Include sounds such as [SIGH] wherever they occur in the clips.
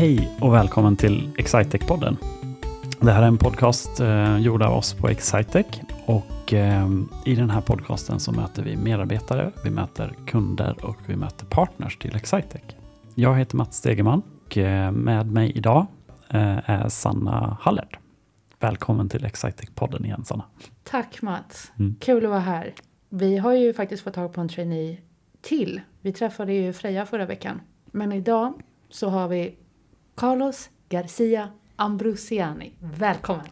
Hej och välkommen till Excitec-podden. Det här är en podcast eh, gjord av oss på Excitec och eh, i den här podcasten så möter vi medarbetare, vi möter kunder och vi möter partners till Excitec. Jag heter Mats Stegeman och eh, med mig idag eh, är Sanna Hallert. Välkommen till Excitec-podden igen Sanna. Tack Mats. Mm. Kul att vara här. Vi har ju faktiskt fått tag på en trainee till. Vi träffade ju Freja förra veckan. Men idag så har vi Carlos Garcia Ambrusiani. Välkommen.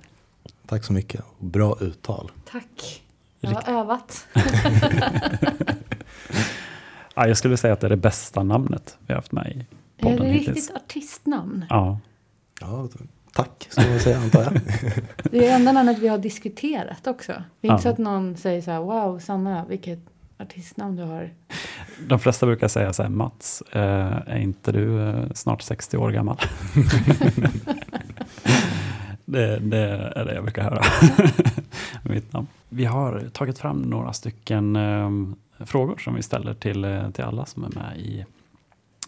Tack så mycket. Bra uttal. Tack. Jag har övat. [LAUGHS] Ja, jag skulle säga att det är det bästa namnet vi har haft med i Är podden det hittills. riktigt artistnamn? Ja, Ja, tack, ska man säga antar jag. [LAUGHS] Det är det enda namnet vi har diskuterat också. Det är inte Ja. så att någon säger så här, wow Sanna, vilket artistnamn du har. De flesta brukar säga så här, Mats, eh, är inte du eh, snart 60 år gammal? [LAUGHS] det, det är det jag brukar höra [LAUGHS] mitt namn. Vi har tagit fram några stycken eh, frågor som vi ställer till, till alla som är med i,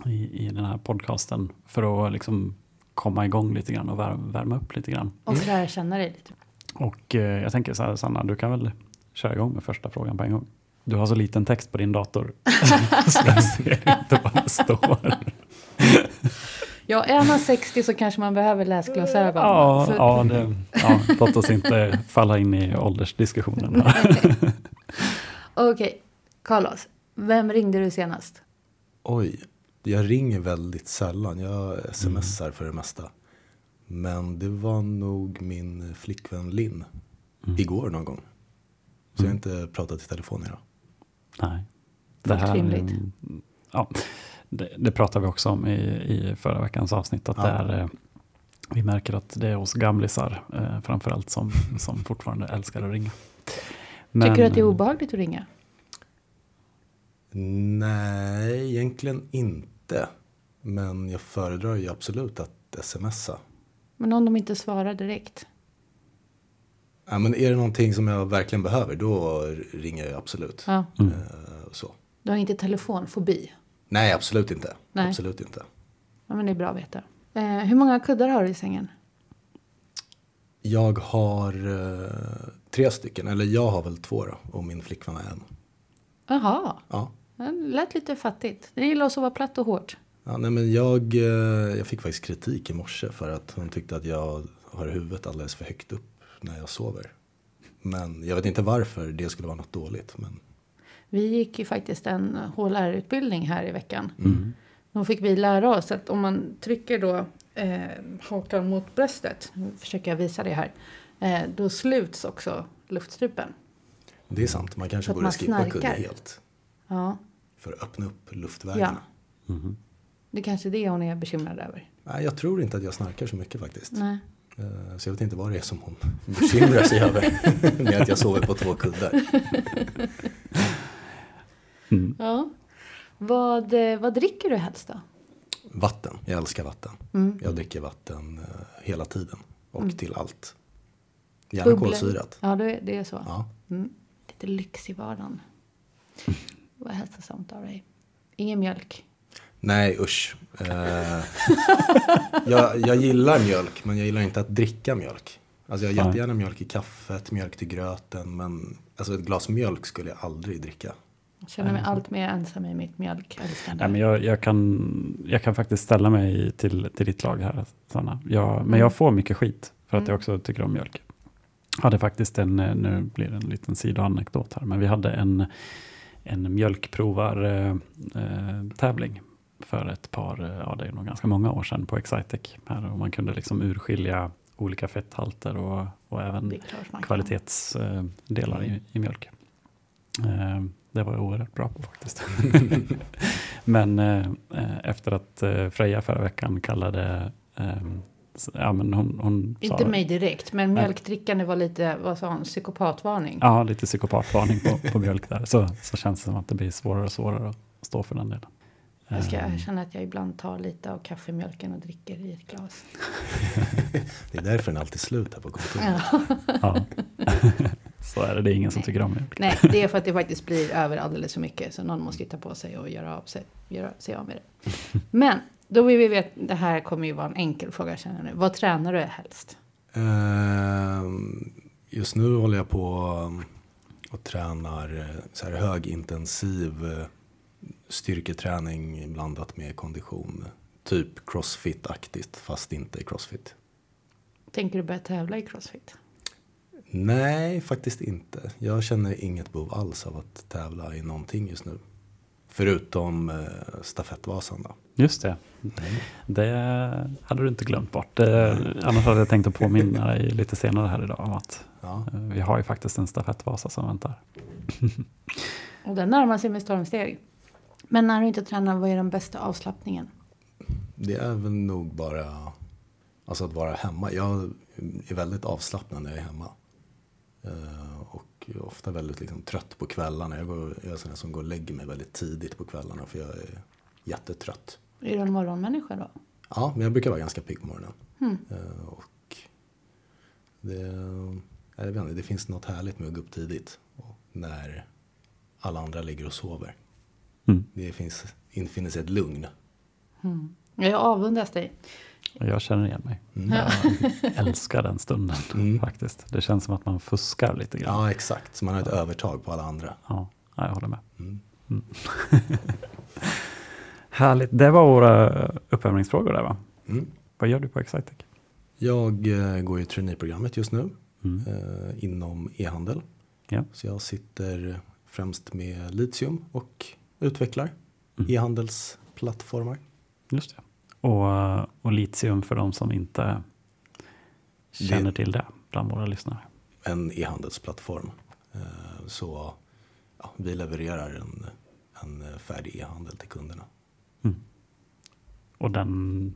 i, i den här podcasten för att liksom komma igång lite grann och värma, värma upp lite grann. Och lära känna dig lite. Och jag tänker så här, Sanna, du kan väl köra igång med första frågan på en gång? Du har så liten text på din dator, så jag ser inte vad det står. Ja, är man 60 så kanske man behöver läsglasögon. Ja, För- ja, det, ja, låt oss inte falla in i åldersdiskussionen. [LAUGHS] här. Okej, Carlos. Vem ringde du senast? Oj, jag ringer väldigt sällan. Jag smsar för det mesta. Men det var nog min flickvän Linn. Igår någon gång. Så jag har inte pratat i telefon idag. Nej. Fullt rimligt. Ja, det, det pratade vi också om i, i förra veckans avsnitt. Att Ja. det är, eh, vi märker att det är oss gamlisar eh, framförallt som, som fortfarande älskar att ringa. Men, Tycker du att det är obehagligt att ringa? Nej, egentligen inte. Men jag föredrar ju absolut att smsa. Men om de inte svarar direkt? Ja, men är det någonting som jag verkligen behöver, då ringer jag absolut. Ja, Mm. Eh, Så. du har inte telefonfobi? Nej, absolut inte. Nej. Absolut inte. Ja, men det är bra att veta. Eh, hur många kuddar har du i sängen? Jag har eh, tre stycken, eller jag har väl två då, och min flickvän har en. Jaha, Ja. det lät lite fattigt. Det gillar att sova platt och hårt. Ja, nej, men jag, eh, jag fick faktiskt kritik i morse för att hon tyckte att jag har huvudet alldeles för högt upp när jag sover. Men jag vet inte varför det skulle vara något dåligt. Men Vi gick ju faktiskt en HLR-utbildning här i veckan. Mm. Då fick vi lära oss att om man trycker då eh, hakan mot bröstet, nu försöker jag visa det här, eh, då sluts också luftstrupen. det är sant, man kanske borde man skippa kudde snarkar. helt. Ja, För att öppna upp luftvägarna. Mhm. det är kanske är det hon är bekymrad över. Nej, jag tror inte att jag snarkar så mycket faktiskt. Nej. Eh, Så jag vet inte vad det är som hon [LAUGHS] bekymrar sig över [LAUGHS] med att jag sover på två kuddar. Mm. Ja. Vad, eh, vad dricker du helst då? Vatten, jag älskar vatten. Mm. Jag dricker vatten eh, hela tiden och Mm. till allt. Gärna Bubblor. kolsyrat. Ja, det är, det är så. Ja. Mm. Lite lyx i vardagen. [LAUGHS] Vad hälsosamt av dig. Ingen mjölk. Nej usch. Eh, jag, jag gillar mjölk men jag gillar inte att dricka mjölk. Alltså jag har jättegärna mjölk i kaffet, mjölk till gröten men alltså ett glas mjölk skulle jag aldrig dricka. Jag känner mig allt mer ensam i mitt mjölkälskande. Nej, men jag, jag, kan, jag kan faktiskt ställa mig till, till ditt lag här, Sanna. Jag, men Mm. jag får mycket skit för att Mm. jag också tycker om mjölk. Jag hade faktiskt en, eh, nu blir det en liten sidoanekdot här, men vi hade en, en mjölkprovar-tävling för ett par, eh, ja det är nog ganska många år sedan på Excitec. Här, och man kunde liksom urskilja olika fetthalter och, och även kvalitetsdelar i, i mjölk. Eh, Det var jag oerhört bra på faktiskt. [LAUGHS] men eh, efter att Freja förra veckan kallade, ja men hon, hon Inte sa, mig direkt, men mjölkdrickande var lite, vad sa hon, psykopatvarning. ja lite psykopatvarning på, på mjölk där, så, så känns det som att det blir svårare och svårare att stå för den delen. Jag ska erkänna att jag ibland tar lite av kaffemjölken och dricker i ett glas. [LAUGHS] Det är därför den alltid är slut här på kontoret. Ja. ja. [LAUGHS] så är det, det är ingen som tycker om mjölk. Nej, det är för att det faktiskt blir över alldeles för mycket. Så någon måste ju ta på sig och göra av sig, göra sig av med det. [LAUGHS] Men Då vill vi veta, det här kommer ju vara en enkel fråga känner jag nu. Vad tränar du helst? Ehm, Just nu håller jag på um, och tränar eh, så här högintensiv eh, styrketräning blandat med kondition. Typ crossfit-aktigt fast inte crossfit. Tänker du börja tävla i crossfit? Nej, faktiskt inte. Jag känner inget behov alls av att tävla i någonting just nu. Förutom eh, stafettvasan då. Just det. Det hade du inte glömt bort. Det, annars hade jag tänkt att påminna dig lite senare här idag om att Ja. eh, vi har ju faktiskt en stafettvasa som väntar. [LAUGHS] Och den närmar sig med stormsteg. Men när du inte tränar, vad är den bästa avslappningen? Det är väl nog bara alltså att vara hemma. Jag är väldigt avslappnad när jag är hemma. Eh, och ofta väldigt liksom, trött på kvällarna. Jag, går, jag är sån som går och lägger mig väldigt tidigt på kvällarna för jag är jättetrött. Är du en morgonmänniska då? Ja, men jag brukar vara ganska pigg på morgonen. Mm. Och det, jag vet inte, det finns något härligt med att gå upp tidigt. När alla andra ligger och sover. Mm. Det finns, infinner sig ett lugn. Jag avundas dig. Jag känner igen mig. Mm. Jag [LAUGHS] älskar den stunden Mm. faktiskt. Det känns som att man fuskar lite grann. Ja, exakt. Så man har ett övertag på alla andra. Ja, ja, jag håller med. Mm. [LAUGHS] Härligt. Det var våra uppvärmningsfrågor där va? Mm. Vad gör du på Excitec? Jag eh, går ju traineeprogrammet just nu Mm. eh, inom e-handel. Ja. Så jag sitter främst med litium och utvecklar Mm. e-handelsplattformar. Just det. Och, och litium för de som inte känner till det bland våra lyssnare. En e-handelsplattform. Eh, så ja, vi levererar en, en färdig e-handel till kunderna. Och den,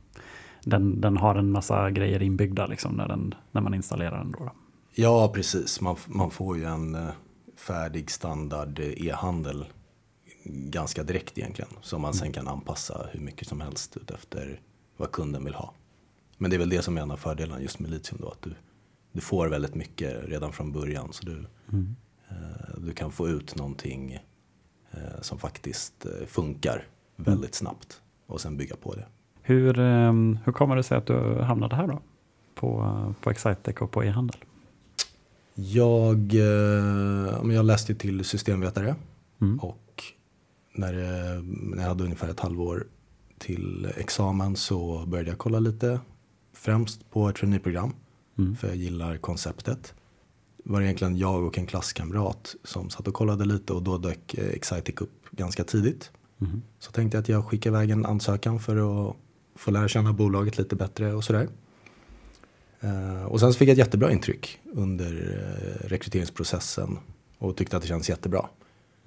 den, den har en massa grejer inbyggda liksom när, den, när man installerar den. Då, då. Ja, precis. Man, man får ju en eh, färdig standard eh, e-handel ganska direkt egentligen. Som man sen kan anpassa hur mycket som helst utefter vad kunden vill ha. Men det är väl det som är en av fördelarna just med litium då. Att du, du får väldigt mycket redan från början. Så du, eh, du kan få ut någonting eh, som faktiskt eh, funkar väldigt snabbt. Och sen bygga på det. Hur, ehm, hur kommer det sig att du hamnade här då? På, på Excitec och på e-handel? Jag, eh, jag läste till systemvetare. Mm. Och när, det- när jag hade ungefär ett halvår till examen så började jag kolla lite. Främst på ett traineeprogram. Mm. För jag gillar konceptet. Det var egentligen jag och en klasskamrat som satt och kollade lite och då dök eh, Excitec upp ganska tidigt. Mhm. Så tänkte jag att jag skickar iväg en ansökan för att få lära känna bolaget lite bättre och sådär. Eh, Och sen så fick jag ett jättebra intryck under eh, rekryteringsprocessen och tyckte att det kändes jättebra.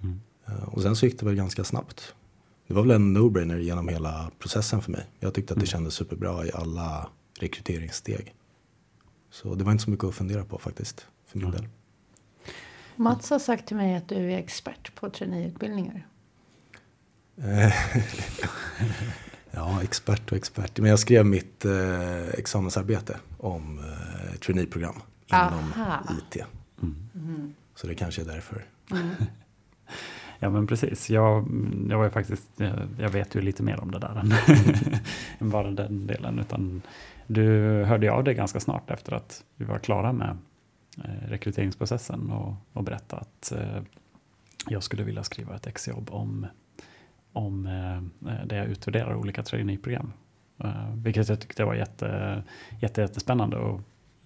Mm. Eh, Och sen så gick det väl ganska snabbt. Det var väl en no-brainer genom hela processen för mig. Jag tyckte att det Mm. kändes superbra i alla rekryteringssteg. Så det var inte så mycket att fundera på faktiskt, för min Mm. del. Mats har sagt till mig att du är expert på traineeutbildningar. [LAUGHS] Ja, expert och expert. Men jag skrev mitt eh, examensarbete om eh, traineeprogram inom Aha. IT. Mm. Så det kanske är därför. [LAUGHS] Ja men precis, jag, jag var faktiskt, jag, jag vet ju lite mer om det där än, [LAUGHS] än bara den delen. Utan du hörde av dig ganska snart efter att vi var klara med eh, rekryteringsprocessen och, och berättade att eh, jag skulle vilja skriva ett exjobb om, om eh, där jag utvärderar olika traineeprogram. Eh, vilket jag tyckte var jätte, jätte, jättespännande och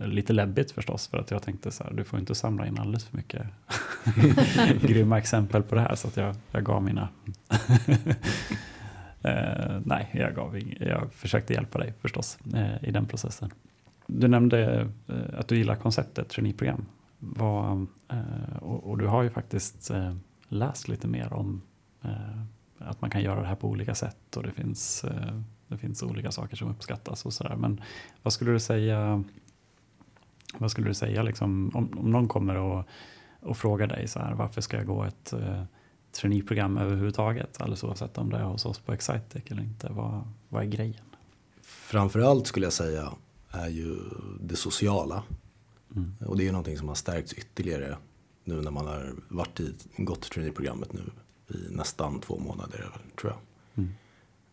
lite läbbigt förstås för att jag tänkte så här, du får inte samla in alldeles för mycket [LAUGHS] grymma exempel på det här så att jag, jag gav mina [LAUGHS] Eh, nej, jag, gav jag försökte hjälpa dig förstås eh, i den processen. Du nämnde eh, att du gillar konceptet traineeprogram. Vad, eh, och, och du har ju faktiskt eh, läst lite mer om eh, att man kan göra det här på olika sätt och det finns, det finns olika saker som uppskattas och sådär. Men vad skulle du säga, vad skulle du säga liksom, om, om någon kommer och, och frågar dig så här, varför ska jag gå ett eh, traineeprogram överhuvudtaget, alldeles oavsett om det är hos oss på Excitec eller inte. Vad, vad är grejen? Framförallt skulle jag säga är ju det sociala. Mm. Och det är ju någonting som har stärkts ytterligare nu när man har varit i, gått traineeprogrammet nu i nästan två månader tror jag. Mm.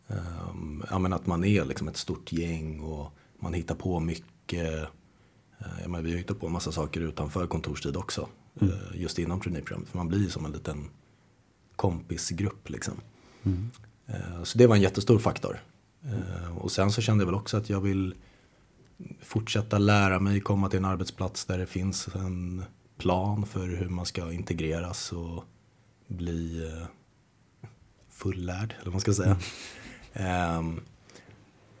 Um, ja, men att man är liksom ett stort gäng och man hittar på mycket. Uh, men vi har hittat på en massa saker utanför kontorstid också. Mm. Uh, just inom traineeprogrammet. För man blir som en liten kompisgrupp liksom. Mm. Uh, så det var en jättestor faktor. och sen så kände jag väl också att jag vill fortsätta lära mig, komma till en arbetsplats där det finns en plan för hur man ska integreras och bli eh, fullärd, eller vad man ska säga. Mm.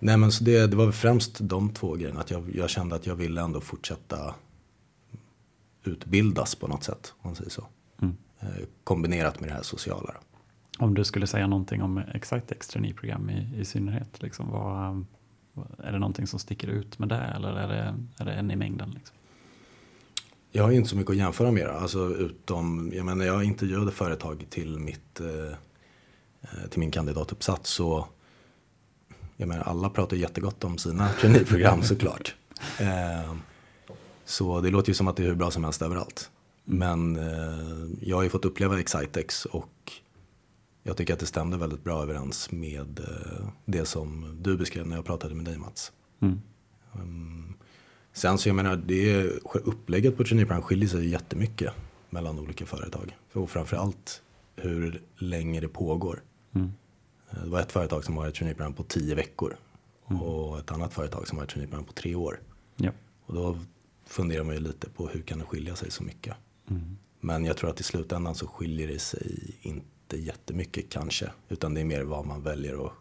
Nej men så det, det var främst de två grejerna, att jag, jag, kände att jag ville ändå fortsätta utbildas på något sätt, om man säger så. Mm. Uh, kombinerat med det här sociala. Om du skulle säga någonting om Excitex traineeprogram i, i synnerhet, liksom, vad, är det någonting som sticker ut med det eller är det, är det en i mängden? Liksom? Jag har inte så mycket att jämföra med. Alltså, utom, jag, menar, jag intervjuade företag till, mitt, eh, eh, till min kandidatuppsats. Så, jag menar, alla pratar jättegott om sina [LAUGHS] traineeprogram såklart. Eh, så det låter ju som att det är hur bra som helst överallt. Men eh, jag har ju fått uppleva Excitex och jag tycker att det stämde väldigt bra överens med eh, det som du beskrev när jag pratade med dig Mats. Mm. Um, sen så jag menar, det upplägget på traineeprogram skiljer sig jättemycket mellan olika företag. Och framförallt hur länge det pågår. Mm. Eh, det var ett företag som har ett traineeprogram på tio veckor. Mm. Och ett annat företag som har ett traineeprogram på tre år. Ja. Och då funderar man ju lite på hur kan det skilja sig så mycket. Mm. Men jag tror att i slutändan så skiljer det sig inte jättemycket kanske. Utan det är mer vad man väljer att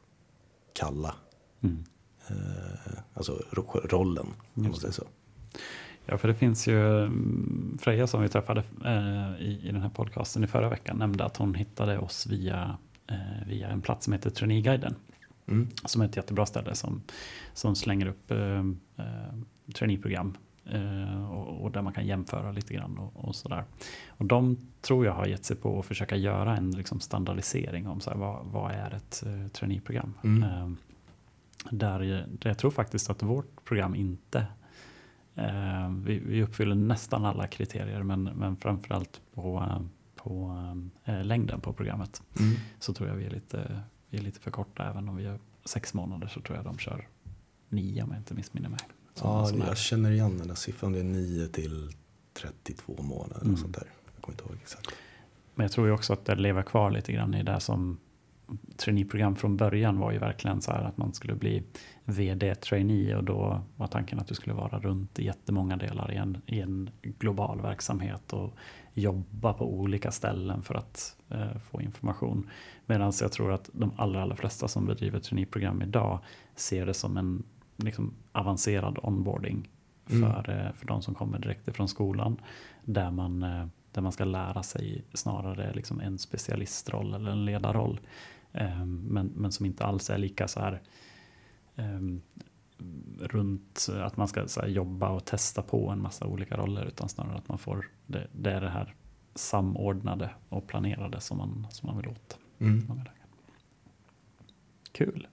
kalla mm. eh, alltså rollen. Om man säger så. Ja, för det finns ju mm, Freja som vi träffade eh, i, i den här podcasten i förra veckan nämnde att hon hittade oss via, via en plats som heter Traineeguiden. Mm. Som är ett jättebra ställe som, som slänger upp eh, eh traineeprogram Eh, och, och, där man kan jämföra lite grann och, och sådär. Och de tror jag har gett sig på att försöka göra en liksom standardisering om så här, vad, vad är ett uh, traineeprogram. Mm. Uh, där, där jag tror faktiskt att vårt program inte uh, vi, vi, uppfyller nästan alla kriterier men, men framförallt på, på längden på programmet. Mm. Så tror jag vi är, lite, vi är lite för korta. Även om vi är sex månader så tror jag de kör nio om jag inte missminner mig. Ja, jag känner igen den där siffran. Det är 9 till 32 månader. Mm. Och sånt där. Jag kommer inte ihåg exakt. Men jag tror ju också att det lever kvar lite grann i det som traineeprogram från början var ju verkligen så här att man skulle bli vd-trainee och då var tanken att du skulle vara runt i jättemånga delar i en, i en global verksamhet och jobba på olika ställen för att eh, få information. Medan jag tror att de allra, allra flesta som bedriver traineeprogram idag ser det som en liksom avancerad onboarding mm. för, mm. för de som kommer direkt ifrån skolan. Där man, eh, där man ska lära sig snarare liksom en specialistroll eller en ledarroll. Ehm, men, men som inte alls är lika så här ehm, runt att man ska här, jobba och testa på en massa olika roller utan snarare att man får det, det är det här samordnade och planerade som man, som man vill åt. Mm. Kul.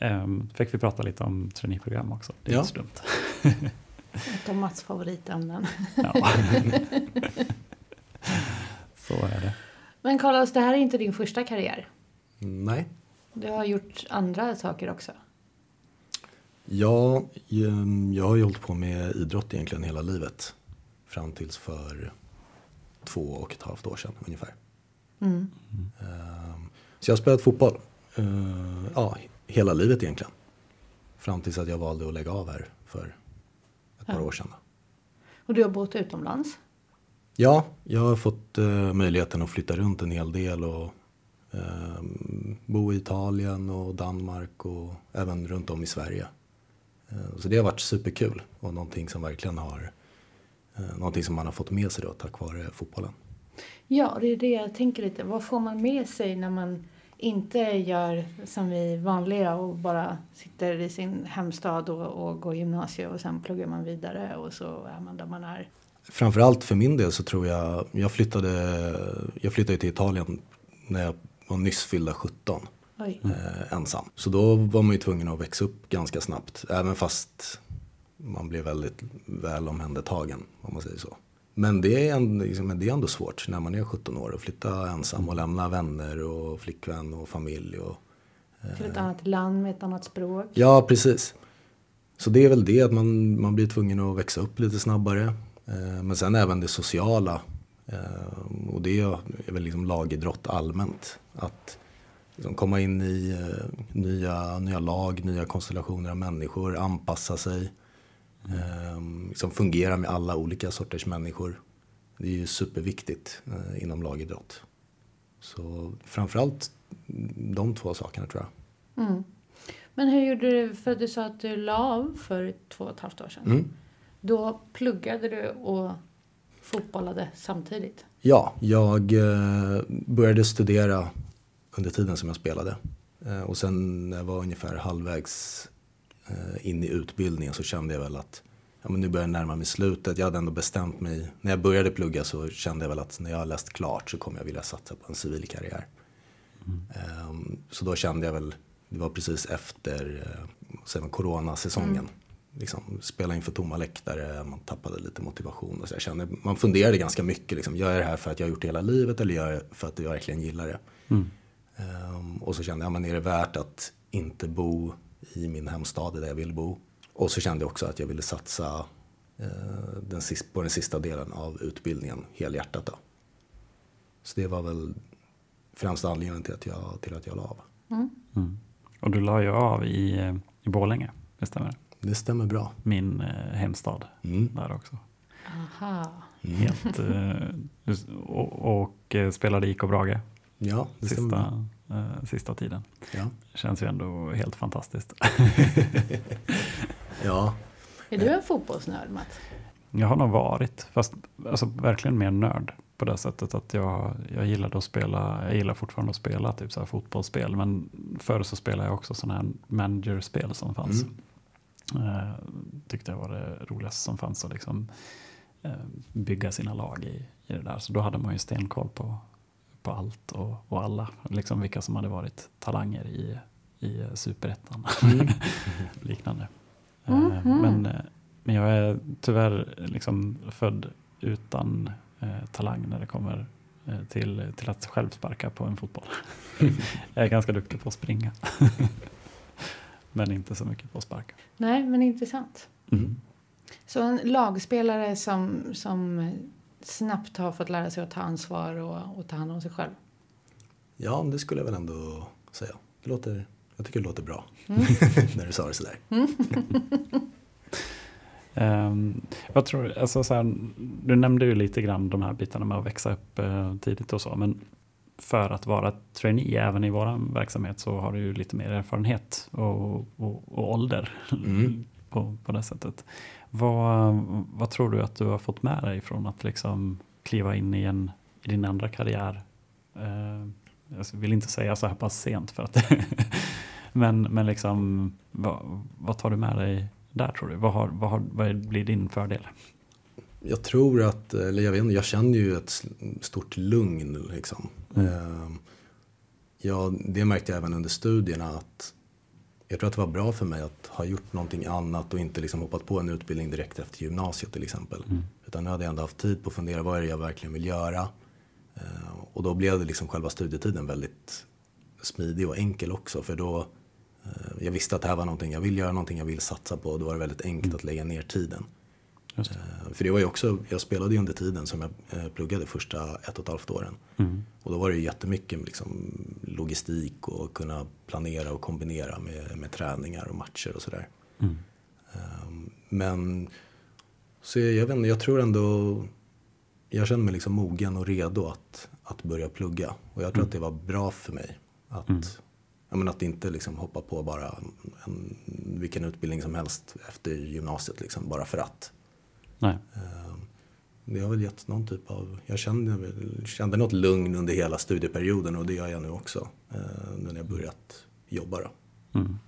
Um, fick vi prata lite om traineeprogram också. Det är ja. inte så dumt. Ett av Mats favoritämnen. [LAUGHS] så är det. Men Carlos, det här är inte din första karriär. Nej. Du har gjort andra saker också. Ja, ehm, jag har ju hållit på med idrott egentligen hela livet. Fram tills för två och ett halvt år sedan ungefär. Mm. Mm. Så jag har spelat fotboll. Ja, hela livet egentligen. Fram tills att jag valde att lägga av här för ett ja. par år sedan. Och du har bott utomlands? Ja, jag har fått eh, möjligheten att flytta runt en hel del och eh, bo i Italien och Danmark och även runt om i Sverige. Eh, så det har varit superkul och någonting som verkligen har eh, någonting som man har fått med sig då tack vare fotbollen. Ja, det är det jag tänker lite. Vad får man med sig när man inte gör som vi vanliga och bara sitter i sin hemstad och, och går gymnasiet och sen pluggar man vidare och så är man där man är. Framförallt för min del så tror jag, jag flyttade, jag flyttade till Italien när jag var nyss fyllda 17. Eh, ensam. Så då var man ju tvungen att växa upp ganska snabbt. Även fast man blev väldigt väl omhändertagen om man säger så. Men det är, ändå, liksom, det är ändå svårt när man är 17 år att flytta ensam och lämna vänner och flickvän och familj. Och, Till ett annat land med ett annat språk. Ja, precis. Så det är väl det att man, man blir tvungen att växa upp lite snabbare. Eh, men sen även det sociala. Eh, och det är väl liksom lagidrott allmänt. Att liksom komma in i eh, nya, nya lag, nya konstellationer av människor, anpassa sig. Liksom fungera med alla olika sorters människor. Det är ju superviktigt inom lagidrott. Så framförallt de två sakerna tror jag. Mm. Men hur gjorde du, för du sa att du la av för två och ett halvt år sedan. Mm. Då pluggade du och fotbollade samtidigt? Ja, jag eh, började studera under tiden som jag spelade. Eh, och sen när jag var ungefär halvvägs eh, in i utbildningen så kände jag väl att ja, men nu börjar jag närma mig slutet. Jag hade ändå bestämt mig. När jag började plugga så kände jag väl att när jag har läst klart så kommer jag vilja satsa på en civil karriär. Mm. Um, så då kände jag väl, det var precis efter uh, coronasäsongen. Mm. Liksom, spela inför tomma läktare, man tappade lite motivation. Och så jag kände, man funderade ganska mycket. Liksom, gör jag det här för att jag har gjort det hela livet eller gör jag det för att jag verkligen gillar det? Mm. Um, och så kände jag, men är det värt att inte bo i min hemstad där jag vill bo? Och så kände jag också att jag ville satsa eh, den sista, på den sista delen av utbildningen helhjärtat. Då. Så det var väl främsta anledningen till att jag, till att jag la av. Mm. Mm. Och du la ju av i, eh, i Borlänge, det stämmer? Det stämmer bra. Min eh, hemstad mm. där också. Aha. Mm. Helt, eh, och, och eh, spelade IK Brage. Ja, det sista, stämmer. Eh, sista tiden. Ja. Känns ju ändå helt fantastiskt. [LAUGHS] Ja. Är du en fotbollsnörd, Matt? Jag har nog varit, fast alltså, verkligen mer nörd på det sättet att jag, jag gillade att spela, jag gillar fortfarande att spela typ så här fotbollsspel, men förr så spelade jag också sådana här managerspel som fanns. Mm. Uh, tyckte jag var det roligaste som fanns att liksom, uh, bygga sina lag i, i det där. Så då hade man ju stenkoll på, på allt och, och alla, liksom vilka som hade varit talanger i, i superettan. Mm. [LAUGHS] Liknande. Mm -hmm. men, eh, men jag är tyvärr liksom född utan eh, talang när det kommer eh, till, till att själv sparka på en fotboll. [LAUGHS] jag är ganska duktig på att springa. [LAUGHS] men inte så mycket på att sparka. Nej, men intressant. Mm. Så en lagspelare som, som snabbt har fått lära sig att ta ansvar och, och ta hand om sig själv? Ja, det skulle jag väl ändå säga. Det låter jag tycker det låter bra mm. [LAUGHS] när du sa det sådär. [LAUGHS] um, vad tror alltså så här, du nämnde ju lite grann de här bitarna med att växa upp uh, tidigt och så, men för att vara trainee även i vår verksamhet så har du ju lite mer erfarenhet och, och, och ålder mm. [LAUGHS] på, på det sättet. Vad, vad tror du att du har fått med dig från att liksom kliva in i, en, i din andra karriär? Uh, jag vill inte säga så här pass sent för att [LAUGHS] men, men liksom, vad, vad, tar du med dig där tror du? Vad, har, vad, har, vad blir din fördel? Jag tror att, eller jag vet inte, jag känner ju ett stort lugn liksom. Mm. Ehm, ja, det märkte jag även under studierna att jag tror att det var bra för mig att ha gjort någonting annat och inte liksom hoppat på en utbildning direkt efter gymnasiet till exempel. Mm. Utan nu hade jag ändå haft tid på att fundera, vad är det jag verkligen vill göra? Ehm, och då blev det liksom själva studietiden väldigt smidig och enkel också. För då, eh, jag visste att det här var någonting jag vill göra, någonting jag vill satsa på. Och då var det väldigt enkelt att lägga ner tiden. Det. Eh, för det var ju också, jag spelade ju under tiden som jag eh, pluggade första ett och ett halvt åren. Mm. Och då var det ju jättemycket liksom, logistik och kunna planera och kombinera med, med träningar och matcher och sådär. Mm. Ehm, men så jag, jag, vet inte, jag tror ändå jag känner mig liksom mogen och redo att, att börja plugga. Och jag tror mm. att det var bra för mig. Att, mm. menar, att inte liksom hoppa på bara en, vilken utbildning som helst efter gymnasiet liksom, bara för att. Nej. Ehm, det har väl gett någon typ av, jag kände, kände något lugn under hela studieperioden och det gör jag nu också. Eh, nu när jag börjat jobba. Då. Mm.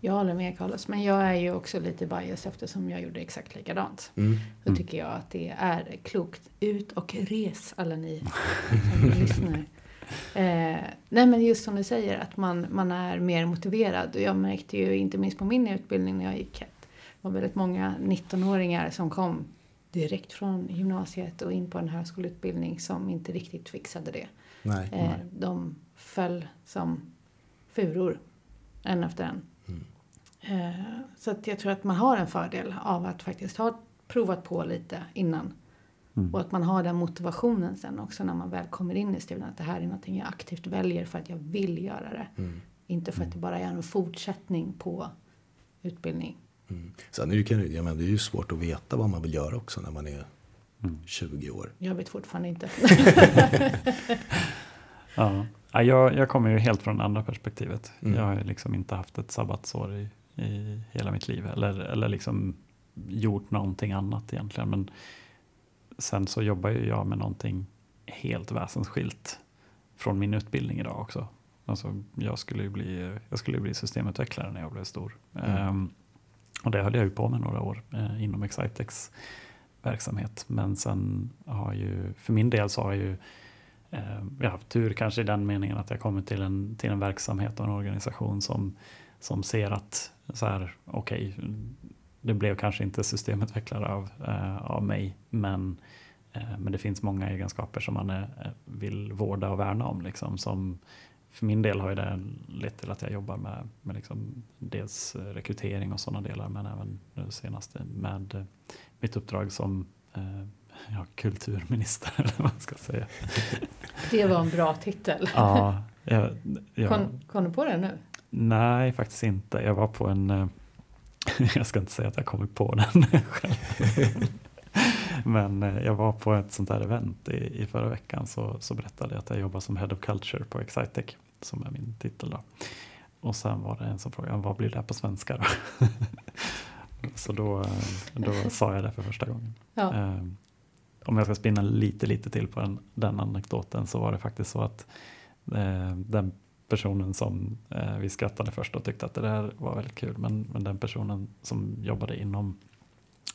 Jag håller med Carlos, men jag är ju också lite bias eftersom jag gjorde exakt likadant. Mm. Då mm. tycker jag att det är klokt. Ut och res alla ni som [LAUGHS] lyssnar. Eh, nej men just som du säger att man, man är mer motiverad. Och jag märkte ju inte minst på min utbildning när jag gick var väldigt många 19-åringar som kom direkt från gymnasiet och in på en högskoleutbildning som inte riktigt fixade det. Nej, eh, De föll som furor en efter en. Mm. Eh, så att jag tror att man har en fördel av att faktiskt ha provat på lite innan. Mm. Och att man har den motivationen sen också när man väl kommer in i studien. Att det här är någonting jag aktivt väljer för att jag vill göra det. Mm. Inte för att det bara är en fortsättning på utbildning. Mm. Sen är det, jag menar, det är ju svårt att veta vad man vill göra också när man är Mm. 20 år. Jag vet fortfarande inte. [LAUGHS] Ja. Ja, jag, jag kommer ju helt från det andra perspektivet. Mm. Jag har ju liksom inte haft ett sabbatsår i, i hela mitt liv. Eller, eller liksom gjort någonting annat egentligen. Men sen så jobbar ju jag med någonting helt väsensskilt från min utbildning idag också. Alltså, jag skulle ju bli, jag skulle ju bli systemutvecklare när jag blev stor. Mm. Ehm, och det höll jag ju på med några år eh, inom Excitex verksamhet. Men sen har ju, för min del så har jag ju eh, jag har haft tur kanske i den meningen att jag kommit till en, till en verksamhet och en organisation som, som ser att så här, okej, det blev kanske inte systemutvecklare av, eh, av mig, men, eh, men det finns många egenskaper som man är, vill vårda och värna om. Liksom, som, för min del har ju det lett till att jag jobbar med, med liksom dels rekrytering och sådana delar, men även det senaste med eh, mitt uppdrag som eh, ja, kulturminister, [LAUGHS] eller vad man ska säga. Det var en bra titel. Ja, jag, jag, Kom, kom du på det nu? nej, faktiskt inte. Jag var på en, eh, [LAUGHS] jag ska inte säga att jag kommit på den [LAUGHS] själv. Men jag var på ett sånt här event i, i förra veckan så, så berättade jag att jag jobbar som Head of Culture på Excitec, som är min titel då. Och sen var det en som frågade, vad blir det på svenska då? [LAUGHS] så då, eh, då [LAUGHS] sa jag det för första gången. Ja. Eh, om jag ska spinna lite, lite till på den, den anekdoten så var det faktiskt så att eh, den personen som eh, vi skrattade först och tyckte att det där var väldigt kul, men, men den personen som jobbade inom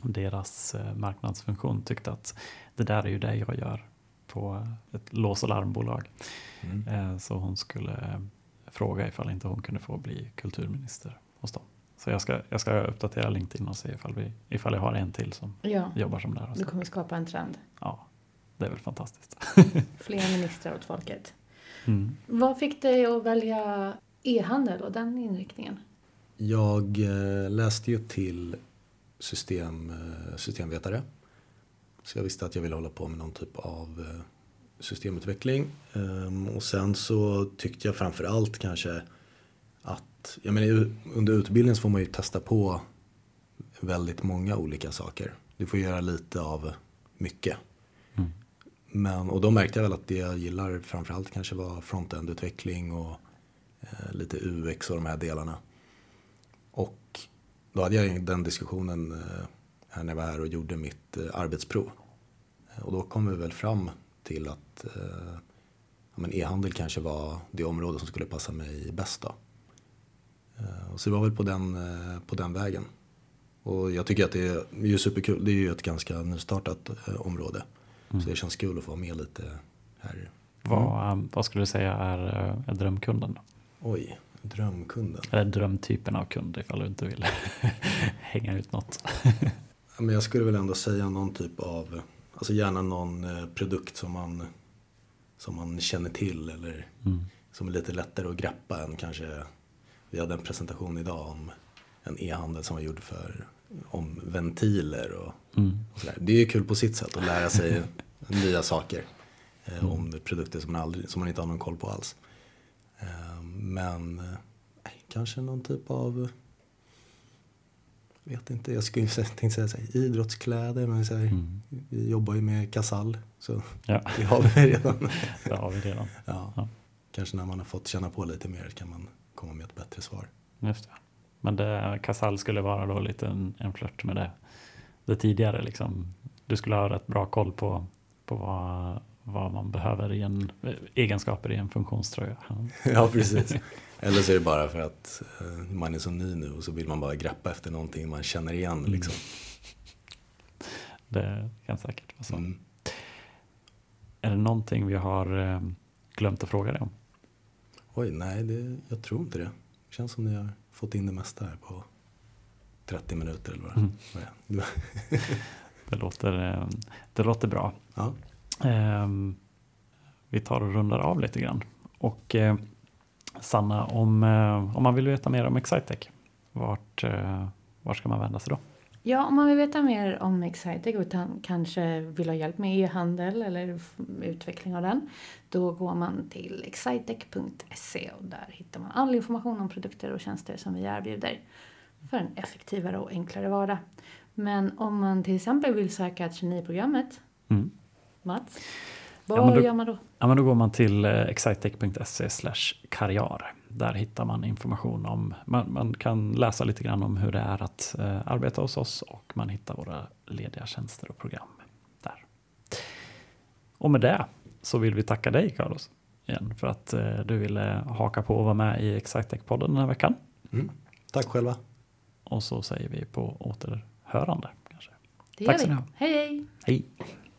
deras eh, marknadsfunktion tyckte att det där är ju det jag gör på ett lås och larmbolag. Mm. Eh, så hon skulle eh, fråga ifall inte hon kunde få bli kulturminister hos dem. Så jag ska, jag ska uppdatera LinkedIn och se ifall, vi, ifall jag har en till som ja. jobbar som där. Du kommer skapa en trend. Ja, det är väl fantastiskt. [LAUGHS] Fler ministrar åt folket. Mm. Vad fick dig att välja e-handel och den inriktningen? Jag eh, läste ju till system, systemvetare. Så jag visste att jag ville hålla på med någon typ av eh, systemutveckling. Ehm, Och sen så tyckte jag framför allt kanske att, jag menar under utbildningen så får man ju testa på väldigt många olika saker. Du får göra lite av mycket. Mm. Men, och då märkte jag väl att det jag gillar framförallt kanske var frontend-utveckling och eh, lite UX och de här delarna. Och då hade jag den diskussionen eh, när jag var här och gjorde mitt eh, arbetsprov. Eh, Och då kom vi väl fram till att eh, ja, e-handel kanske var det område som skulle passa mig bäst. Då. Så det var väl på den, på den vägen. Och jag tycker att det är, ju superkul. Det är ju ett ganska nystartat område. Mm. Så det känns kul att få vara med lite här. Vad, vad skulle du säga är, är drömkunden? Oj, drömkunden. Eller drömtypen av kund ifall du inte vill [LAUGHS] hänga ut något. [LAUGHS] Men jag skulle väl ändå säga någon typ av, alltså gärna någon eh, produkt som man, som man känner till eller Mm. som är lite lättare att greppa än kanske, vi hade en presentation idag om en e-handel som var gjord för, om ventiler och, Mm. och sådär. Det är ju kul på sitt sätt att lära sig [LAUGHS] nya saker eh, Mm. om produkter som man, aldrig, som man inte har någon koll på alls. Eh, Men eh, kanske någon typ av vet inte, jag skulle tänkte säga så här, idrottskläder men så här, Mm. vi jobbar ju med Casall så Ja, det har vi redan. [LAUGHS] det har vi redan. Ja. Ja. Kanske när man har fått känna på lite mer kan man komma med ett bättre svar. Just det. Men det, Casall skulle vara då lite en, en flört med det, det tidigare. Liksom. Du skulle ha rätt bra koll på, på vad, vad man behöver i en, egenskaper i en funktionströja. [LAUGHS] Ja. precis. Eller så är det bara för att eh, man är så ny nu och så vill man bara greppa efter någonting man känner igen. Mm. Liksom. Det kan säkert vara så. Mm. Är det någonting vi har eh, glömt att fråga dig om? Oj, nej, det, jag tror inte det. Det känns som ni har fått in det mesta här på 30 minuter eller vad Mm. det. [LAUGHS] Det låter, eh, det låter bra. Ja. Ehm, vi tar och rundar av lite grann. Och eh, Sanna, om, eh, om man vill veta mer om Excitec, vart, eh, vart ska man vända sig då? Ja, om man vill veta mer om Excitec och kanske vill ha hjälp med e-handel eller utveckling av den, då går man till excitec.se och där hittar man all information om produkter och tjänster som vi erbjuder för en effektivare och enklare vardag. Men om man till exempel vill söka traineeprogrammet, Mm. Mats, Ja, vad men då- gör man då? Ja, men då går man till eh, excitec.se karriär. Där hittar man information om, man, man kan läsa lite grann om hur det är att eh, arbeta hos oss och man hittar våra lediga tjänster och program där. Och med det så vill vi tacka dig Carlos igen för att eh, du ville haka på och vara med i Excitec-podden den här veckan. Mm. Tack själva. Och så säger vi på återhörande kanske. Det Tack gör vi. Hej hej! Hej!